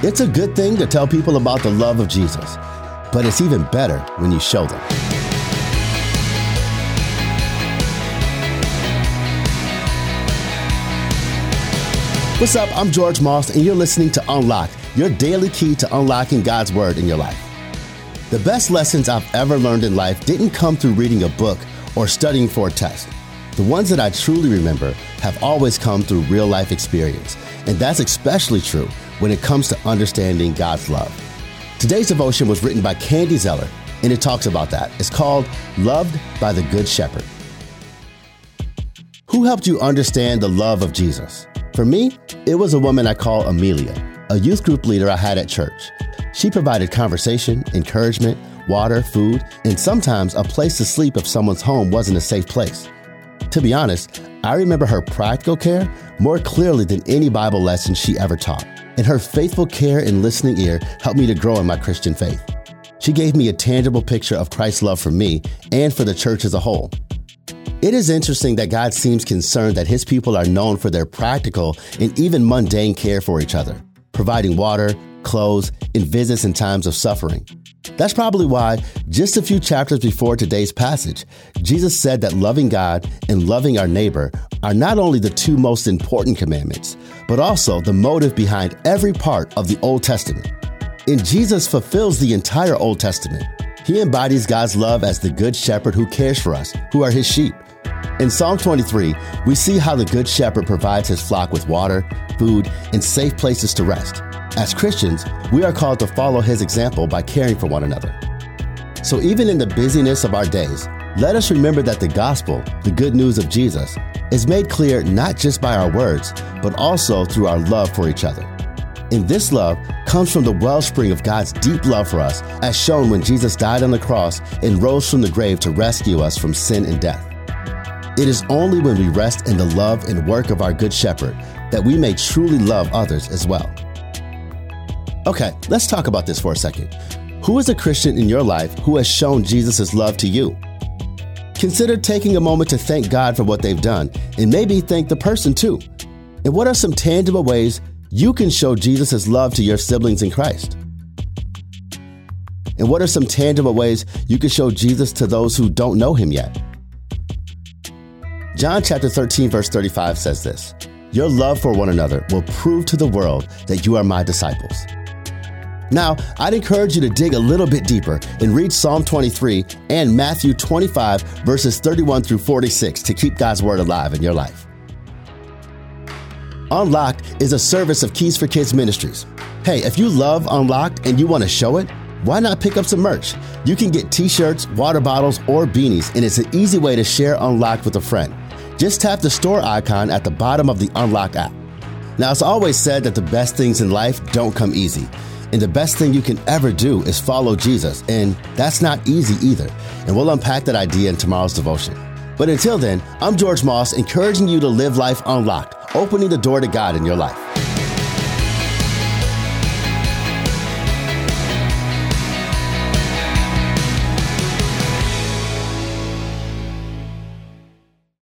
It's a good thing to tell people about the love of Jesus, but it's even better when you show them. What's up? I'm George Moss, and you're listening to Unlocked, your daily key to unlocking God's Word in your life. The best lessons I've ever learned in life didn't come through reading a book or studying for a test. The ones that I truly remember have always come through real life experience, and that's especially true when it comes to understanding God's love. Today's devotion was written by Candy Zeller, and it talks about that. It's called Loved by the Good Shepherd. Who helped you understand the love of Jesus? For me, it was a woman I call Amelia, a youth group leader I had at church. She provided conversation, encouragement, water, food, and sometimes a place to sleep if someone's home wasn't a safe place. To be honest, I remember her practical care more clearly than any Bible lesson she ever taught, and her faithful care and listening ear helped me to grow in my Christian faith. She gave me a tangible picture of Christ's love for me and for the church as a whole. It is interesting that God seems concerned that his people are known for their practical and even mundane care for each other, providing water, clothes, in visits in times of suffering. That's probably why, just a few chapters before today's passage, Jesus said that loving God and loving our neighbor are not only the two most important commandments, but also the motive behind every part of the Old Testament. And Jesus fulfills the entire Old Testament. He embodies God's love as the good shepherd who cares for us, who are his sheep. In Psalm 23, we see how the Good Shepherd provides his flock with water, food, and safe places to rest. As Christians, we are called to follow his example by caring for one another. So, even in the busyness of our days, let us remember that the gospel, the good news of Jesus, is made clear not just by our words, but also through our love for each other. And this love comes from the wellspring of God's deep love for us, as shown when Jesus died on the cross and rose from the grave to rescue us from sin and death. It is only when we rest in the love and work of our Good Shepherd that we may truly love others as well. Okay, let's talk about this for a second. Who is a Christian in your life who has shown Jesus' love to you? Consider taking a moment to thank God for what they've done and maybe thank the person too. And what are some tangible ways you can show Jesus' love to your siblings in Christ? And what are some tangible ways you can show Jesus to those who don't know him yet? John chapter 13, verse 35 says this Your love for one another will prove to the world that you are my disciples. Now, I'd encourage you to dig a little bit deeper and read Psalm 23 and Matthew 25, verses 31 through 46 to keep God's word alive in your life. Unlocked is a service of Keys for Kids Ministries. Hey, if you love Unlocked and you want to show it, why not pick up some merch? You can get t shirts, water bottles, or beanies, and it's an easy way to share Unlocked with a friend. Just tap the store icon at the bottom of the Unlocked app. Now, it's always said that the best things in life don't come easy. And the best thing you can ever do is follow Jesus. And that's not easy either. And we'll unpack that idea in tomorrow's devotion. But until then, I'm George Moss, encouraging you to live life unlocked, opening the door to God in your life.